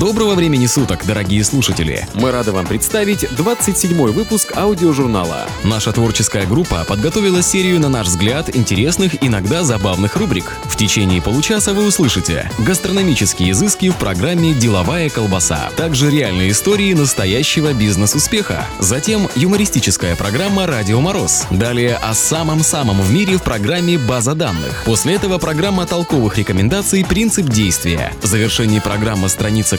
Доброго времени суток, дорогие слушатели! Мы рады вам представить 27-й выпуск аудиожурнала. Наша творческая группа подготовила серию, на наш взгляд, интересных, иногда забавных рубрик. В течение получаса вы услышите гастрономические изыски в программе «Деловая колбаса», также реальные истории настоящего бизнес-успеха, затем юмористическая программа «Радио Мороз», далее о самом-самом в мире в программе «База данных». После этого программа толковых рекомендаций «Принцип действия». В завершении программы «Страница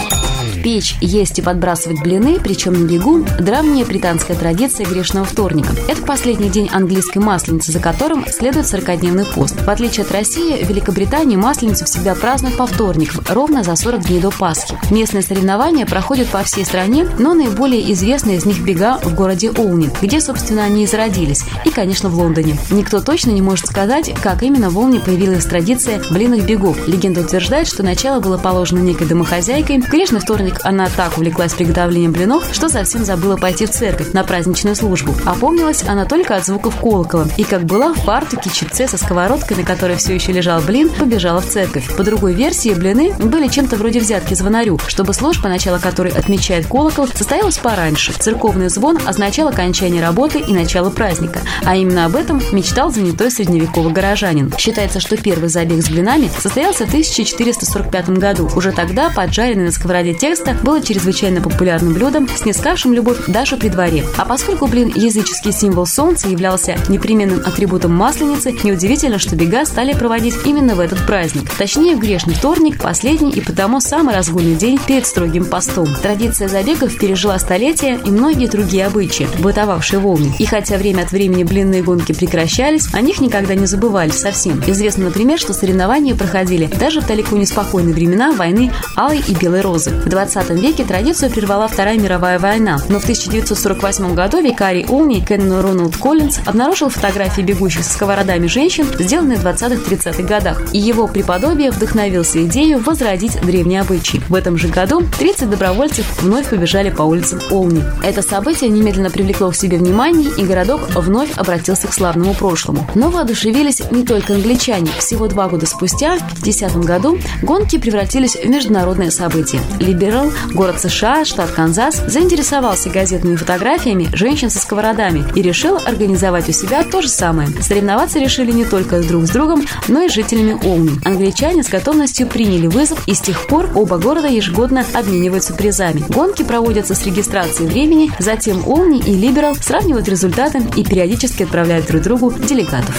печь, есть и подбрасывать блины, причем на бегу – древняя британская традиция грешного вторника. Это последний день английской масленицы, за которым следует 40-дневный пост. В отличие от России, в Великобритании масленицу всегда празднуют по вторникам, ровно за 40 дней до Пасхи. Местные соревнования проходят по всей стране, но наиболее известные из них бега в городе Олни, где, собственно, они и зародились, и, конечно, в Лондоне. Никто точно не может сказать, как именно в Олни появилась традиция блинных бегов. Легенда утверждает, что начало было положено некой домохозяйкой. Грешный вторник вторник она так увлеклась приготовлением блинов, что совсем забыла пойти в церковь на праздничную службу. Опомнилась она только от звуков колокола. И как была в фартуке, чипце со сковородкой, на которой все еще лежал блин, побежала в церковь. По другой версии, блины были чем-то вроде взятки звонарю, чтобы служба, начало которой отмечает колокол, состоялась пораньше. Церковный звон означал окончание работы и начало праздника. А именно об этом мечтал занятой средневековый горожанин. Считается, что первый забег с блинами состоялся в 1445 году. Уже тогда поджаренный на сковороде текст теста было чрезвычайно популярным блюдом, снискавшим любовь даже при дворе. А поскольку блин языческий символ солнца являлся непременным атрибутом масленицы, неудивительно, что бега стали проводить именно в этот праздник. Точнее, в грешный вторник, последний и потому самый разгульный день перед строгим постом. Традиция забегов пережила столетия и многие другие обычаи, бытовавшие в Волне. И хотя время от времени блинные гонки прекращались, о них никогда не забывали совсем. Известно, например, что соревнования проходили даже в далеко не спокойные времена войны Алой и Белой Розы. В 20 веке традицию прервала Вторая мировая война, но в 1948 году викарий Олни Кеннон Роналд Коллинз обнаружил фотографии бегущих со сковородами женщин, сделанные в 20-30-х годах, и его преподобие вдохновился идею возродить древние обычаи. В этом же году 30 добровольцев вновь побежали по улицам Олни. Это событие немедленно привлекло к себе внимание, и городок вновь обратился к славному прошлому. Но воодушевились не только англичане. Всего два года спустя, в 2010 году, гонки превратились в международное событие. Либерал Карл, город США, штат Канзас, заинтересовался газетными фотографиями женщин со сковородами и решил организовать у себя то же самое. Соревноваться решили не только друг с другом, но и жителями Олни. Англичане с готовностью приняли вызов и с тех пор оба города ежегодно обмениваются призами. Гонки проводятся с регистрацией времени, затем Олни и Либерал сравнивают результаты и периодически отправляют друг другу делегатов.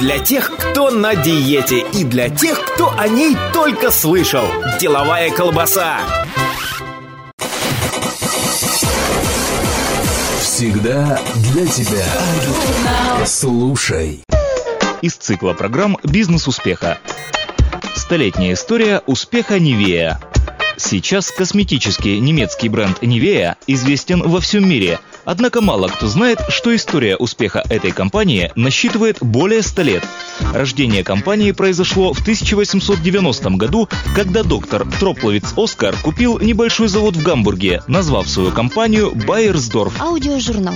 Для тех, кто на диете и для тех, кто о ней только слышал. Деловая колбаса. Всегда для тебя. Слушай. Из цикла программ «Бизнес успеха». Столетняя история успеха Нивея. Сейчас косметический немецкий бренд Nivea известен во всем мире – Однако мало кто знает, что история успеха этой компании насчитывает более 100 лет. Рождение компании произошло в 1890 году, когда доктор Тропловиц Оскар купил небольшой завод в Гамбурге, назвав свою компанию Байерсдорф. Аудиожурнал.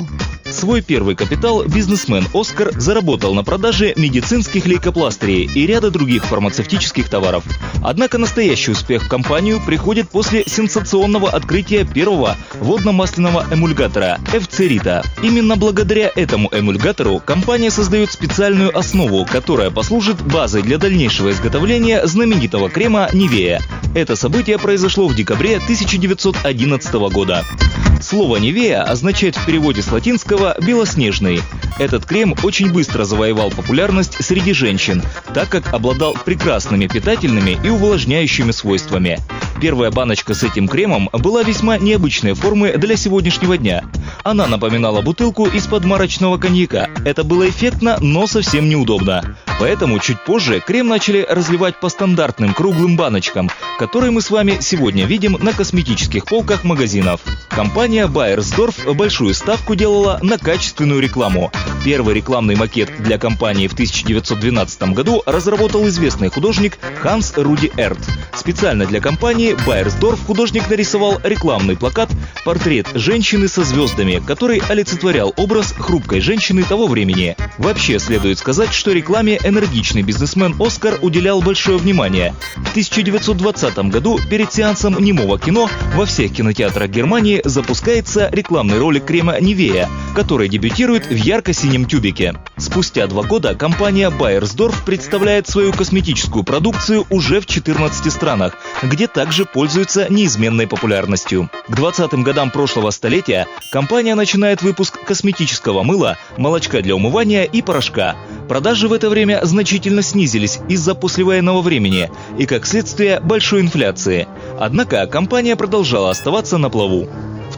Свой первый капитал бизнесмен Оскар заработал на продаже медицинских лейкопластырей и ряда других фармацевтических товаров. Однако настоящий успех в компанию приходит после сенсационного открытия первого водно-масляного эмульгатора – FC-Rita. Именно благодаря этому эмульгатору компания создает специальную основу, которая послужит базой для дальнейшего изготовления знаменитого крема Nivea. Это событие произошло в декабре 1911 года. Слово «Невея» означает в переводе с латинского «белоснежный». Этот крем очень быстро завоевал популярность среди женщин, так как обладал прекрасными питательными и увлажняющими свойствами. Первая баночка с этим кремом была весьма необычной формы для сегодняшнего дня. Она напоминала бутылку из-под марочного коньяка. Это было эффектно, но совсем неудобно. Поэтому чуть позже крем начали разливать по стандартным круглым баночкам, которые мы с вами сегодня видим на косметических полках магазинов. Компания Bayersdorf большую ставку делала на качественную рекламу. Первый рекламный макет для компании в 1912 году разработал известный художник Ханс Руди Эрт. Специально для компании Байерсдорф художник нарисовал рекламный плакат «Портрет женщины со звездами», который олицетворял образ хрупкой женщины того времени. Вообще следует сказать, что рекламе энергичный бизнесмен Оскар уделял большое внимание. В 1920 году перед сеансом немого кино во всех кинотеатрах Германии запускается рекламный ролик крема Нивея, который дебютирует в ярко-синем тюбике. Спустя два года компания Байерсдорф представляет свою косметическую продукцию уже в 14 странах, где также пользуется неизменной популярностью. К 20-м годам прошлого столетия компания начинает выпуск косметического мыла, молочка для умывания и порошка. Продажи в это время значительно снизились из-за послевоенного времени и, как следствие, большой инфляции. Однако компания продолжала оставаться на плаву.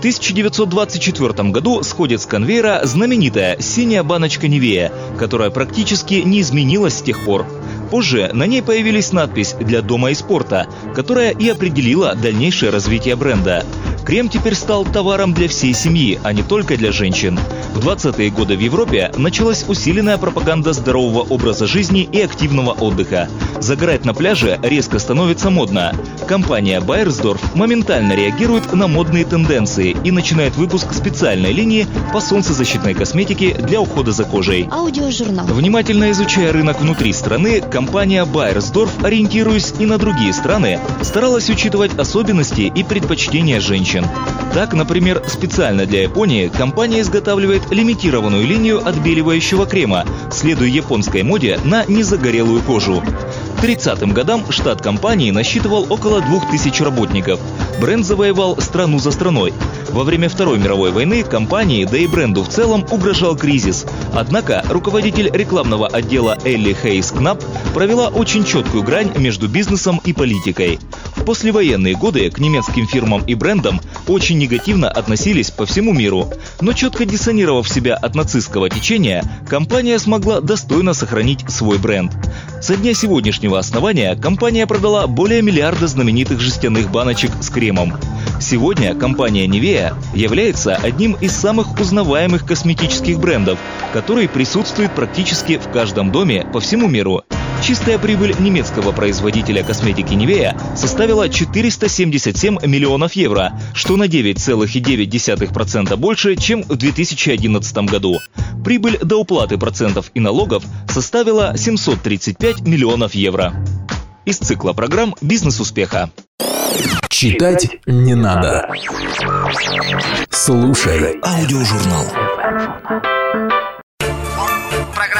В 1924 году сходит с конвейера знаменитая синяя баночка Невея, которая практически не изменилась с тех пор. Позже на ней появились надпись «Для дома и спорта», которая и определила дальнейшее развитие бренда. Крем теперь стал товаром для всей семьи, а не только для женщин. В 20-е годы в Европе началась усиленная пропаганда здорового образа жизни и активного отдыха. Загорать на пляже резко становится модно. Компания Байерсдорф моментально реагирует на модные тенденции и начинает выпуск специальной линии по солнцезащитной косметике для ухода за кожей. Аудиожурнал. Внимательно изучая рынок внутри страны, компания Байерсдорф, ориентируясь и на другие страны, старалась учитывать особенности и предпочтения женщин. Так, например, специально для Японии компания изготавливает лимитированную линию отбеливающего крема, следуя японской моде на незагорелую кожу. К 30-м годам штат компании насчитывал около 2000 работников. Бренд завоевал страну за страной. Во время Второй мировой войны компании, да и бренду в целом, угрожал кризис. Однако руководитель рекламного отдела Элли Хейс Кнап провела очень четкую грань между бизнесом и политикой. В послевоенные годы к немецким фирмам и брендам очень негативно относились по всему миру. Но четко диссонировав себя от нацистского течения, компания смогла достойно сохранить свой бренд. Со дня сегодняшнего основания компания продала более миллиарда знаменитых жестяных баночек с кремом. Сегодня компания Nivea является одним из самых узнаваемых косметических брендов, который присутствует практически в каждом доме по всему миру. Чистая прибыль немецкого производителя косметики Nivea составила 477 миллионов евро, что на 9,9% больше, чем в 2011 году. Прибыль до уплаты процентов и налогов составила 735 миллионов евро. Из цикла программ «Бизнес успеха». Читать не надо. Слушай аудиожурнал.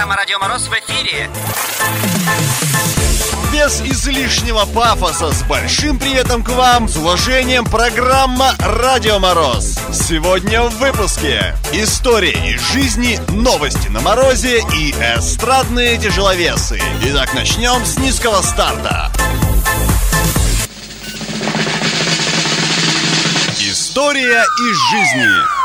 Программа «Радио Мороз» в эфире. Без излишнего пафоса, с большим приветом к вам, с уважением, программа «Радио Мороз». Сегодня в выпуске История из жизни, новости на морозе и эстрадные тяжеловесы. Итак, начнем с низкого старта. История из жизни.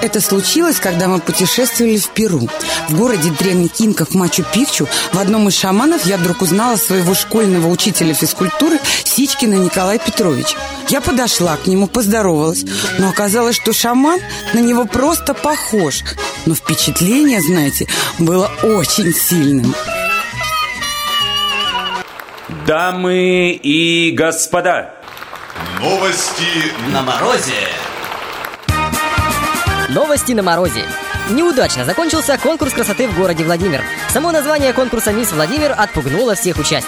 Это случилось, когда мы путешествовали в Перу. В городе древних инков Мачу-Пикчу в одном из шаманов я вдруг узнала своего школьного учителя физкультуры Сичкина Николая Петрович. Я подошла к нему, поздоровалась, но оказалось, что шаман на него просто похож. Но впечатление, знаете, было очень сильным. Дамы и господа, Новости На морозе. Новости на морозе. Неудачно закончился конкурс красоты в городе Владимир. Само название конкурса «Мисс Владимир» отпугнуло всех участниц.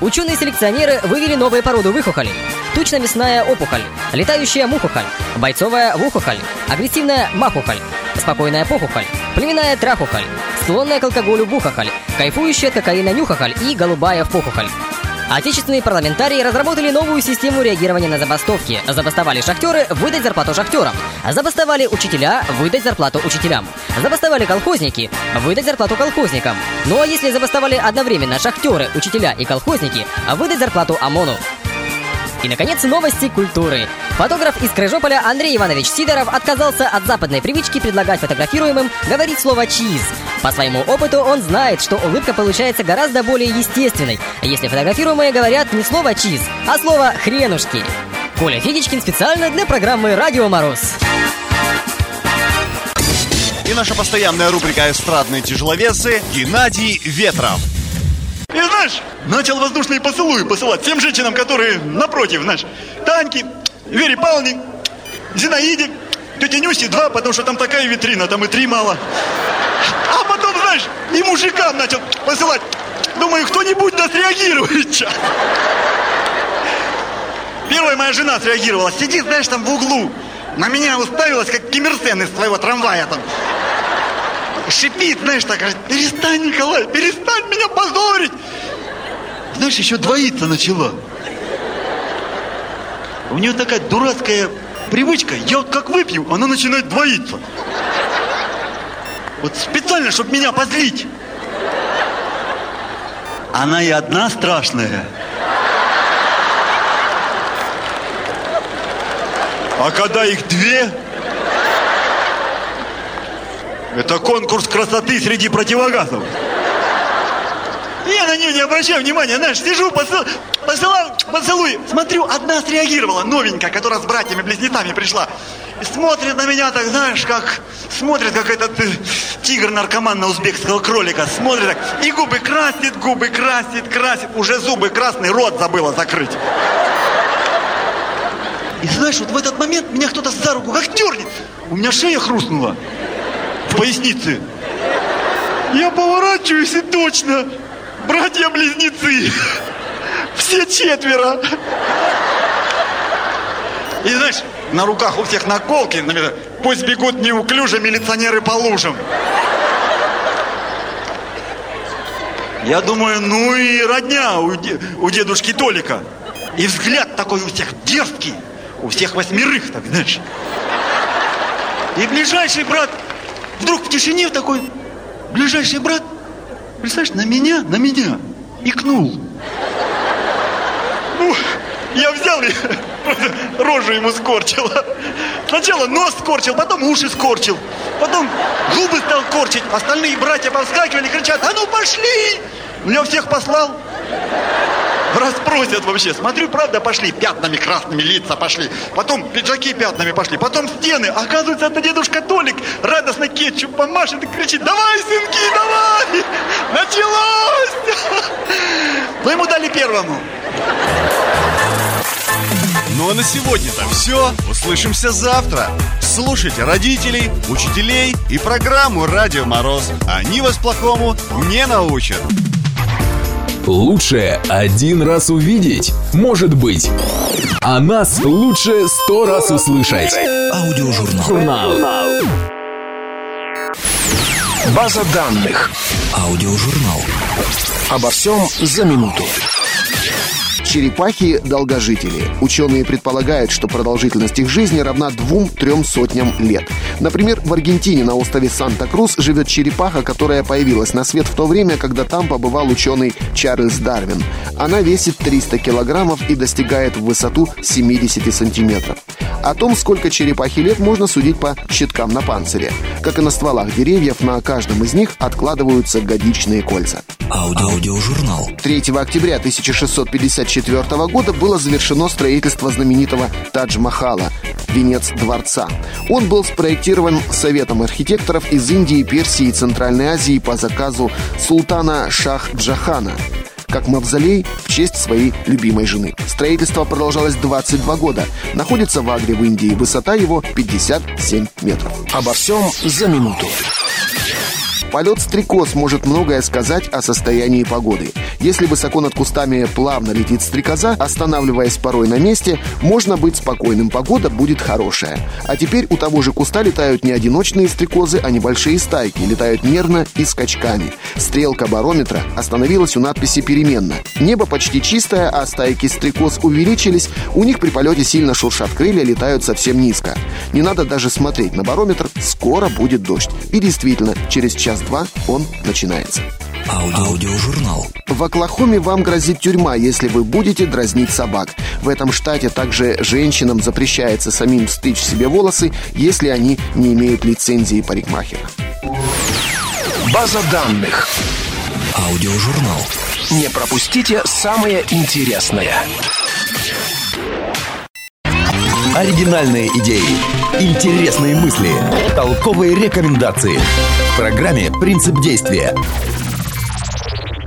Ученые-селекционеры вывели новые породы выхухолей. Тучно-мясная опухоль, летающая мухухоль, бойцовая вухухоль, агрессивная махухоль, спокойная похухоль, племенная трахухоль, склонная к алкоголю бухохоль, кайфующая кокаина нюхохоль и голубая похухоль. Отечественные парламентарии разработали новую систему реагирования на забастовки. Забастовали шахтеры – выдать зарплату шахтерам. Забастовали учителя – выдать зарплату учителям. Забастовали колхозники – выдать зарплату колхозникам. Ну а если забастовали одновременно шахтеры, учителя и колхозники – выдать зарплату ОМОНу. И, наконец, новости культуры. Фотограф из Крыжополя Андрей Иванович Сидоров отказался от западной привычки предлагать фотографируемым говорить слово «чиз». По своему опыту он знает, что улыбка получается гораздо более естественной, если фотографируемые говорят не слово «чиз», а слово «хренушки». Коля Федичкин специально для программы «Радио Мороз». и наша постоянная рубрика «Эстрадные тяжеловесы» Геннадий Ветров. И знаешь, начал воздушные поцелуи посылать тем женщинам, которые напротив, знаешь, Таньке, Вере Павловне, Зинаиде, тете Нюсе два, потому что там такая витрина, там и три мало. Потом, знаешь, и мужикам начал посылать. Думаю, кто-нибудь да среагирует сейчас. Первая моя жена среагировала. Сидит, знаешь, там в углу. На меня уставилась, как Ким Ир Сен из своего трамвая там. Шипит, знаешь, так, говорит, перестань, Николай, перестань меня позорить. Знаешь, еще двоиться начала. У нее такая дурацкая привычка, я вот как выпью, она начинает двоиться. Вот специально, чтобы меня позлить. Она и одна страшная. А когда их две, это конкурс красоты среди противогазов. Я на нее не обращаю внимания, знаешь, сижу, посыл, посылаю поцелуй. Смотрю, одна среагировала, новенькая, которая с братьями-близнецами пришла. И смотрит на меня так, знаешь, как смотрит, как этот э, тигр-наркоман на узбекского кролика. Смотрит так, и губы красит, губы красит, красит. Уже зубы красный, рот забыла закрыть. И знаешь, вот в этот момент меня кто-то за руку как дернет. У меня шея хрустнула в пояснице. Я поворачиваюсь и точно. Братья-близнецы. Все четверо. И знаешь, на руках у всех наколки. Пусть бегут неуклюже милиционеры по лужам. Я думаю, ну и родня у, у дедушки Толика. И взгляд такой у всех дерзкий. У всех восьмерых, так знаешь. И ближайший брат вдруг в тишине такой, ближайший брат, представляешь, на меня, на меня, икнул. Ну, я взял и рожу ему скорчила. Сначала нос скорчил, потом уши скорчил, потом губы стал корчить. Остальные братья повскакивали, кричат, а ну пошли! Я всех послал. Распросят вообще. Смотрю, правда, пошли пятнами красными лица пошли. Потом пиджаки пятнами пошли. Потом стены. Оказывается, это дедушка Толик радостно кетчуп помашет и кричит, давай, сынки, давай! Началось! Но ему дали первому. Ну а на сегодня-то все. Услышимся завтра. Слушайте родителей, учителей и программу «Радио Мороз». Они вас плохому не научат. Лучше один раз увидеть, может быть. А нас лучше сто раз услышать. Аудиожурнал. Журнал. База данных. Аудиожурнал. Обо всем за минуту. Черепахи – долгожители. Ученые предполагают, что продолжительность их жизни равна двум-трем сотням лет. Например, в Аргентине на острове Санта-Крус живет черепаха, которая появилась на свет в то время, когда там побывал ученый Чарльз Дарвин. Она весит 300 килограммов и достигает в высоту 70 сантиметров. О том, сколько черепахи лет, можно судить по щиткам на панцире. Как и на стволах деревьев, на каждом из них откладываются годичные кольца. Аудиожурнал. 3 октября 1654 года было завершено строительство знаменитого Тадж-Махала, венец дворца. Он был спроектирован Советом архитекторов из Индии, Персии и Центральной Азии по заказу султана Шах-Джахана как мавзолей в честь своей любимой жены. Строительство продолжалось 22 года. Находится в Агре в Индии. Высота его 57 метров. Обо всем за минуту. Полет стрекоз может многое сказать о состоянии погоды. Если высоко над кустами плавно летит стрекоза, останавливаясь порой на месте, можно быть спокойным, погода будет хорошая. А теперь у того же куста летают не одиночные стрекозы, а небольшие стайки, летают нервно и скачками. Стрелка барометра остановилась у надписи «Переменно». Небо почти чистое, а стайки стрекоз увеличились, у них при полете сильно шуршат крылья, летают совсем низко. Не надо даже смотреть на барометр, скоро будет дождь. И действительно, через час-два он начинается. Аудиожурнал. В Оклахоме вам грозит тюрьма, если вы будете дразнить собак. В этом штате также женщинам запрещается самим стричь себе волосы, если они не имеют лицензии парикмахера. База данных. Аудиожурнал. Не пропустите самое интересное. Оригинальные идеи. Интересные мысли, толковые рекомендации. Программе «Принцип действия».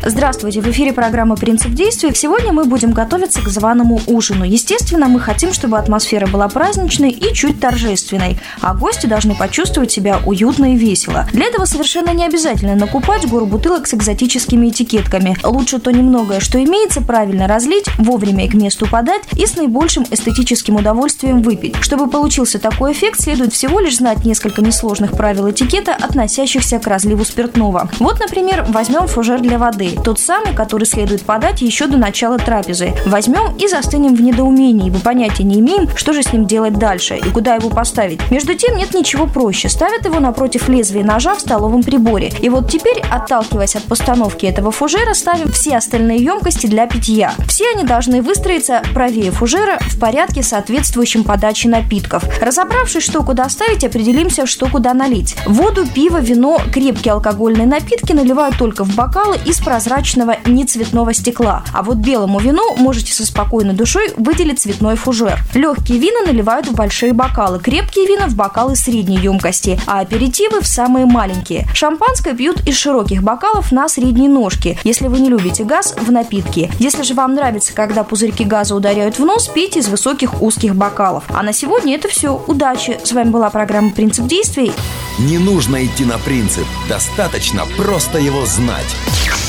Здравствуйте, в эфире программа «Принцип действия». Сегодня мы будем готовиться к званому ужину. Естественно, мы хотим, чтобы атмосфера была праздничной и чуть торжественной, а гости должны почувствовать себя уютно и весело. Для этого совершенно не обязательно накупать гору бутылок с экзотическими этикетками. Лучше то немногое, что имеется, правильно разлить, вовремя и к месту подать и с наибольшим эстетическим удовольствием выпить. Чтобы получился такой эффект, следует всего лишь знать несколько несложных правил этикета, относящихся к разливу спиртного. Вот, например, возьмем фужер для воды тот самый, который следует подать еще до начала трапезы. Возьмем и застынем в недоумении, ибо понятия не имеем, что же с ним делать дальше и куда его поставить. Между тем нет ничего проще. Ставят его напротив лезвия ножа в столовом приборе. И вот теперь, отталкиваясь от постановки этого фужера, ставим все остальные емкости для питья. Все они должны выстроиться правее фужера в порядке, соответствующем подаче напитков. Разобравшись, что куда ставить, определимся, что куда налить. Воду, пиво, вино, крепкие алкогольные напитки наливают только в бокалы из прозрачных прозрачного нецветного стекла. А вот белому вину можете со спокойной душой выделить цветной фужер. Легкие вина наливают в большие бокалы, крепкие вина в бокалы средней емкости, а аперитивы в самые маленькие. Шампанское пьют из широких бокалов на средней ножке, если вы не любите газ в напитке. Если же вам нравится, когда пузырьки газа ударяют в нос, пейте из высоких узких бокалов. А на сегодня это все. Удачи! С вами была программа «Принцип действий». Не нужно идти на принцип, достаточно просто его знать.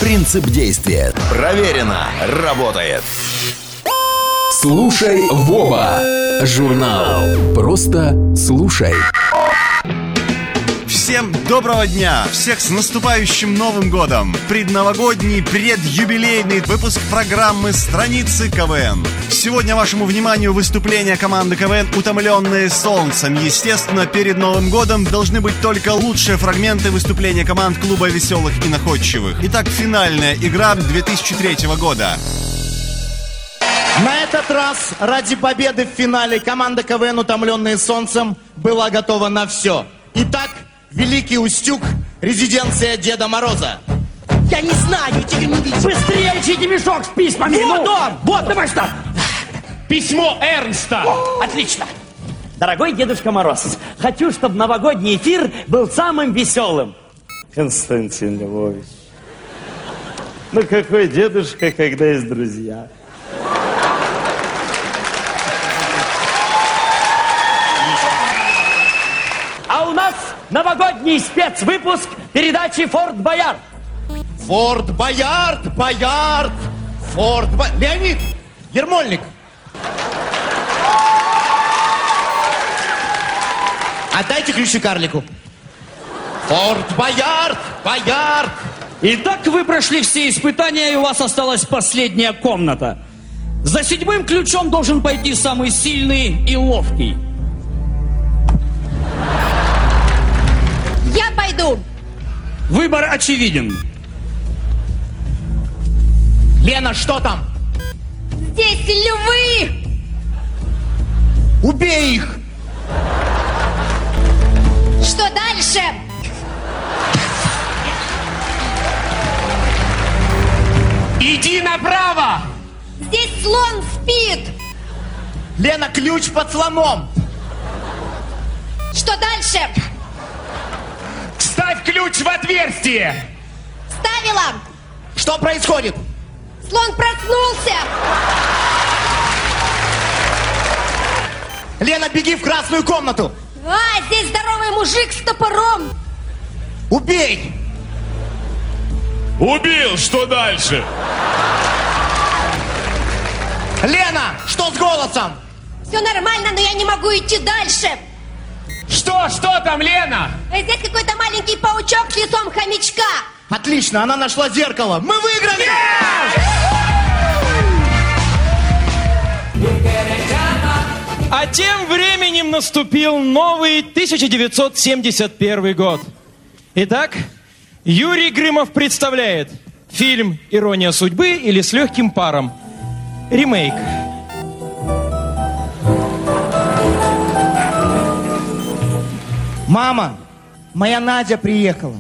Принцип действия. Проверено. Работает. Слушай, Вова. Журнал. Просто слушай. Всем доброго дня! Всех с наступающим Новым годом! Предновогодний, предюбилейный выпуск программы «Страницы КВН». Сегодня вашему вниманию выступление команды КВН «Утомленные солнцем». Естественно, перед Новым годом должны быть только лучшие фрагменты выступления команд клуба веселых и находчивых. Итак, финальная игра 2003 года. На этот раз ради победы в финале команда КВН «Утомленные солнцем» была готова на все. Итак, Великий Устюг, резиденция Деда Мороза. Я не знаю, тебе не видеть. Быстрее ищите мешок с письмами. Вот ну, он! Вот, давай что? Письмо Эрнста. О, отлично. Дорогой Дедушка Мороз, хочу, чтобы новогодний эфир был самым веселым. Константин Львович, ну какой дедушка, когда есть друзья? А у нас новогодний спецвыпуск передачи «Форт Боярд». Форт Боярд, Боярд, Форт Боярд. Леонид, Ермольник. Отдайте ключи карлику. Форт Боярд, Боярд. Итак, вы прошли все испытания, и у вас осталась последняя комната. За седьмым ключом должен пойти самый сильный и ловкий. Я пойду. Выбор очевиден. Лена, что там? Здесь львы. Убей их. Что дальше? Иди направо! Здесь слон спит. Лена, ключ под слоном. Что дальше? Ключ в отверстие! Ставила. Что происходит? Слон проснулся. Лена, беги в красную комнату. А, здесь здоровый мужик с топором. Убей! Убил! Что дальше? Лена, что с голосом? Все нормально, но я не могу идти дальше. Что? Что там, Лена? А Здесь какой-то маленький Отлично, она нашла зеркало. Мы выиграли! А тем временем наступил новый 1971 год. Итак, Юрий Грымов представляет фильм «Ирония судьбы» или «С легким паром». Ремейк. Мама, моя Надя приехала.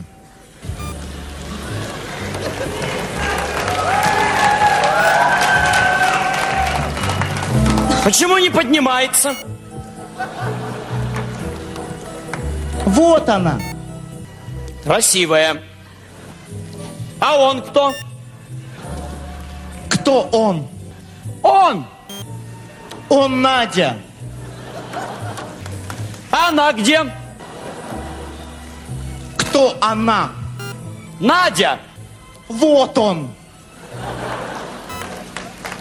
Почему не поднимается? Вот она. Красивая. А он кто? Кто он? Он! Он Надя. А она где? Кто она? Надя! Вот он.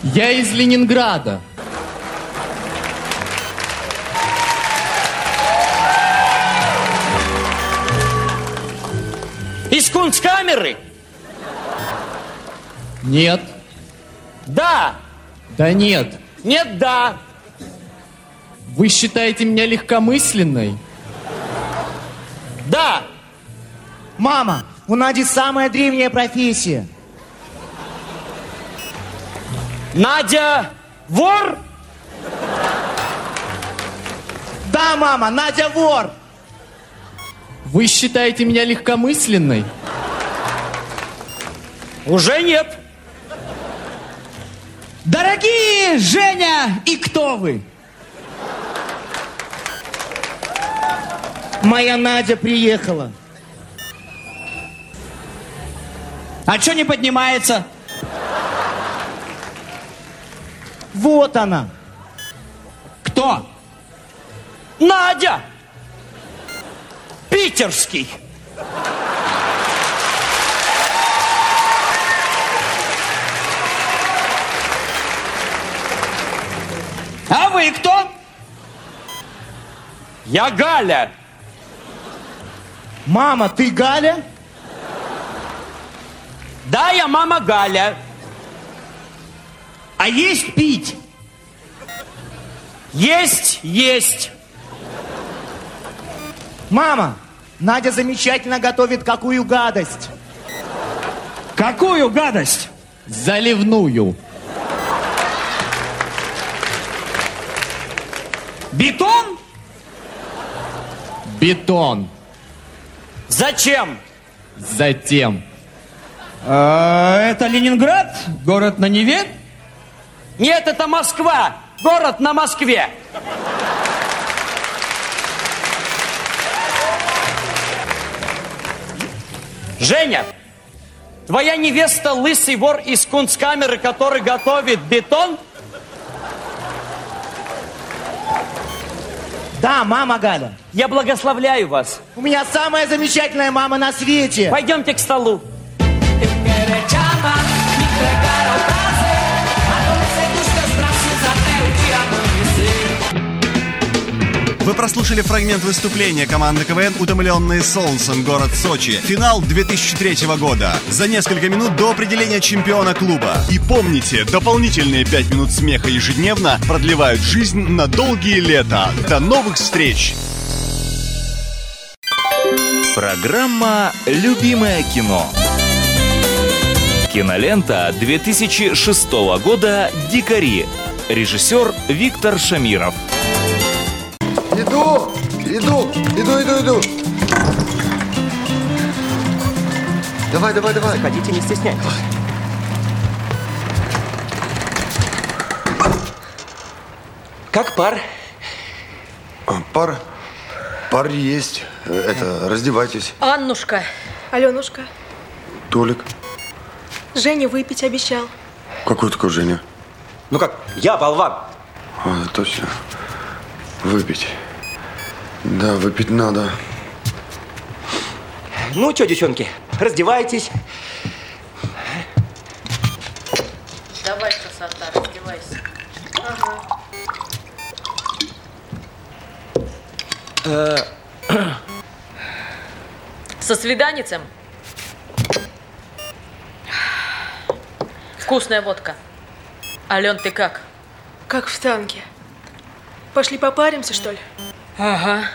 Я из Ленинграда. Из кунсткамеры? Нет. Да. Да нет. Нет, да. Вы считаете меня легкомысленной? Да. Мама, у Нади самая древняя профессия. Надя вор? Да, мама, Надя вор. Вы считаете меня легкомысленной? Уже нет. Дорогие Женя и кто вы? Моя Надя приехала. А что не поднимается? Вот она. Кто? Надя! Питерский! А вы кто? Я Галя. Мама, ты Галя? Да, я мама Галя. А есть пить? Есть, есть. Мама, Надя замечательно готовит какую гадость. Какую гадость? Заливную. Бетон? Бетон. Зачем? Затем. А, это Ленинград? Город на Неве? Нет, это Москва. Город на Москве. Женя, твоя невеста лысый вор из кунсткамеры, который готовит бетон? Да, мама Галя. Я благословляю вас. У меня самая замечательная мама на свете. Пойдемте к столу. Вы прослушали фрагмент выступления команды КВН «Утомленные солнцем. Город Сочи». Финал 2003 года. За несколько минут до определения чемпиона клуба. И помните, дополнительные 5 минут смеха ежедневно продлевают жизнь на долгие лета. До новых встреч! Программа «Любимое кино». Кинолента 2006 года «Дикари». Режиссер Виктор Шамиров. Иду, иду, иду, иду, иду. Давай, давай, давай. Заходите, не стесняйтесь. Как пар? А, Пар, пар есть. Это, раздевайтесь. Аннушка. Аленушка. Толик. Женя выпить обещал. Какой такой Женя? Ну как, я болван. А, точно. Выпить. Да, выпить надо. Ну что, девчонки, раздевайтесь. Давай, красота, раздевайся. Ага. Э, Со свиданицем. Вкусная водка. Ален, ты как? Как в танке. Пошли попаримся, что ли? Ага.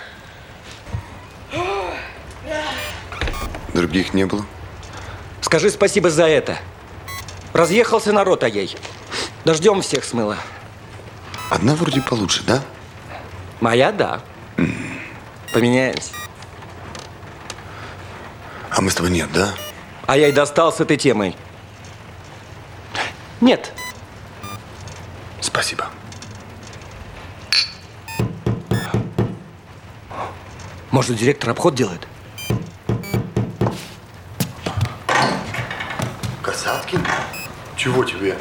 Других не было? Скажи спасибо за это. Разъехался народ, а ей. Дождем всех смыло. Одна вроде получше, да? Моя, да. Поменяемся. А мы с тобой нет, да? А я и достал с этой темой. Нет. Спасибо. Может, директор обход делает? Чего тебе?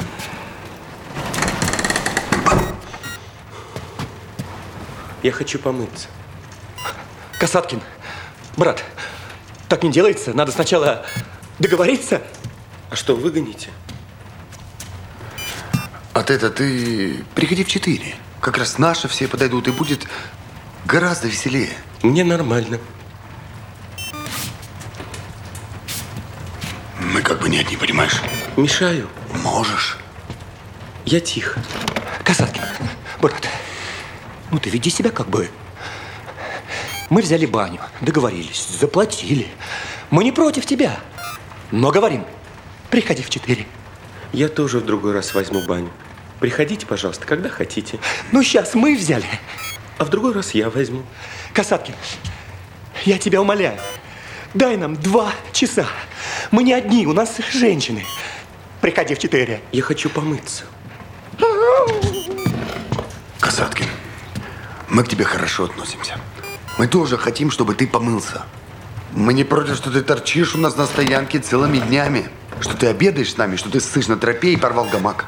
Я хочу помыться. Касаткин, брат, так не делается. Надо сначала договориться. А что, выгоните? От это ты приходи в четыре. Как раз наши все подойдут, и будет гораздо веселее. Мне нормально. Не одни, понимаешь? Мешаю. Можешь. Я тихо. Касаткин, брат, ну ты веди себя как бы. Мы взяли баню, договорились, заплатили. Мы не против тебя. Но говорим, приходи в четыре. Я тоже в другой раз возьму баню. Приходите, пожалуйста, когда хотите. Ну, сейчас мы взяли. А в другой раз я возьму. Касаткин, я тебя умоляю, дай нам два часа. Мы не одни, у нас женщины. Приходи в четыре. Я хочу помыться. Касаткин, мы к тебе хорошо относимся. Мы тоже хотим, чтобы ты помылся. Мы не против, что ты торчишь у нас на стоянке целыми днями. Что ты обедаешь с нами, что ты ссышь на тропе и порвал гамак.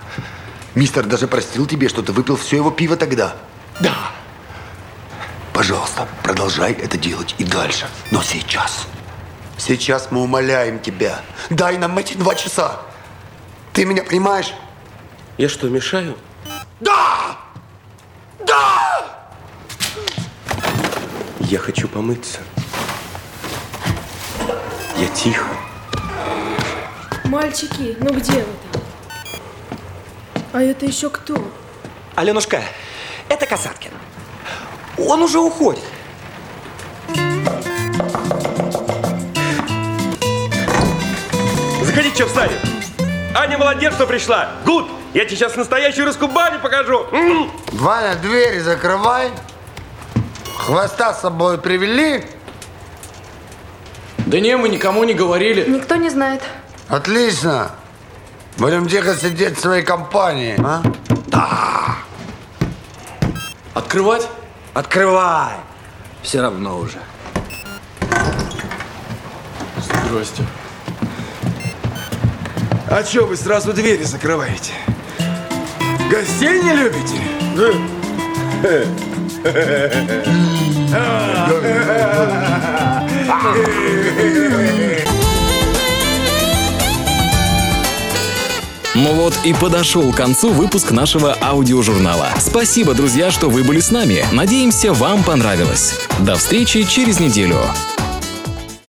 Мистер даже простил тебе, что ты выпил все его пиво тогда. Да. Пожалуйста, продолжай это делать и дальше. Но сейчас. Сейчас мы умоляем тебя. Дай нам эти два часа. Ты меня понимаешь? Я что, мешаю? Да! Да! Я хочу помыться. Я тихо. Мальчики, ну где вы там? А это еще кто? Аленушка, это Касаткин. Он уже уходит. Заходи, что встали? Аня молодец, что пришла. Гуд, я тебе сейчас настоящую русскую баню покажу. М-м. Ваня, двери закрывай. Хвоста с собой привели? Да не, мы никому не говорили. Никто не знает. Отлично. Будем тихо сидеть в своей компании, а? Да. Открывать? Открывай. Все равно уже. Здрасте. А чё вы сразу двери закрываете? Гостей не любите? Ну вот и подошел к концу выпуск нашего аудиожурнала. Спасибо, друзья, что вы были с нами. Надеемся, вам понравилось. До встречи через неделю.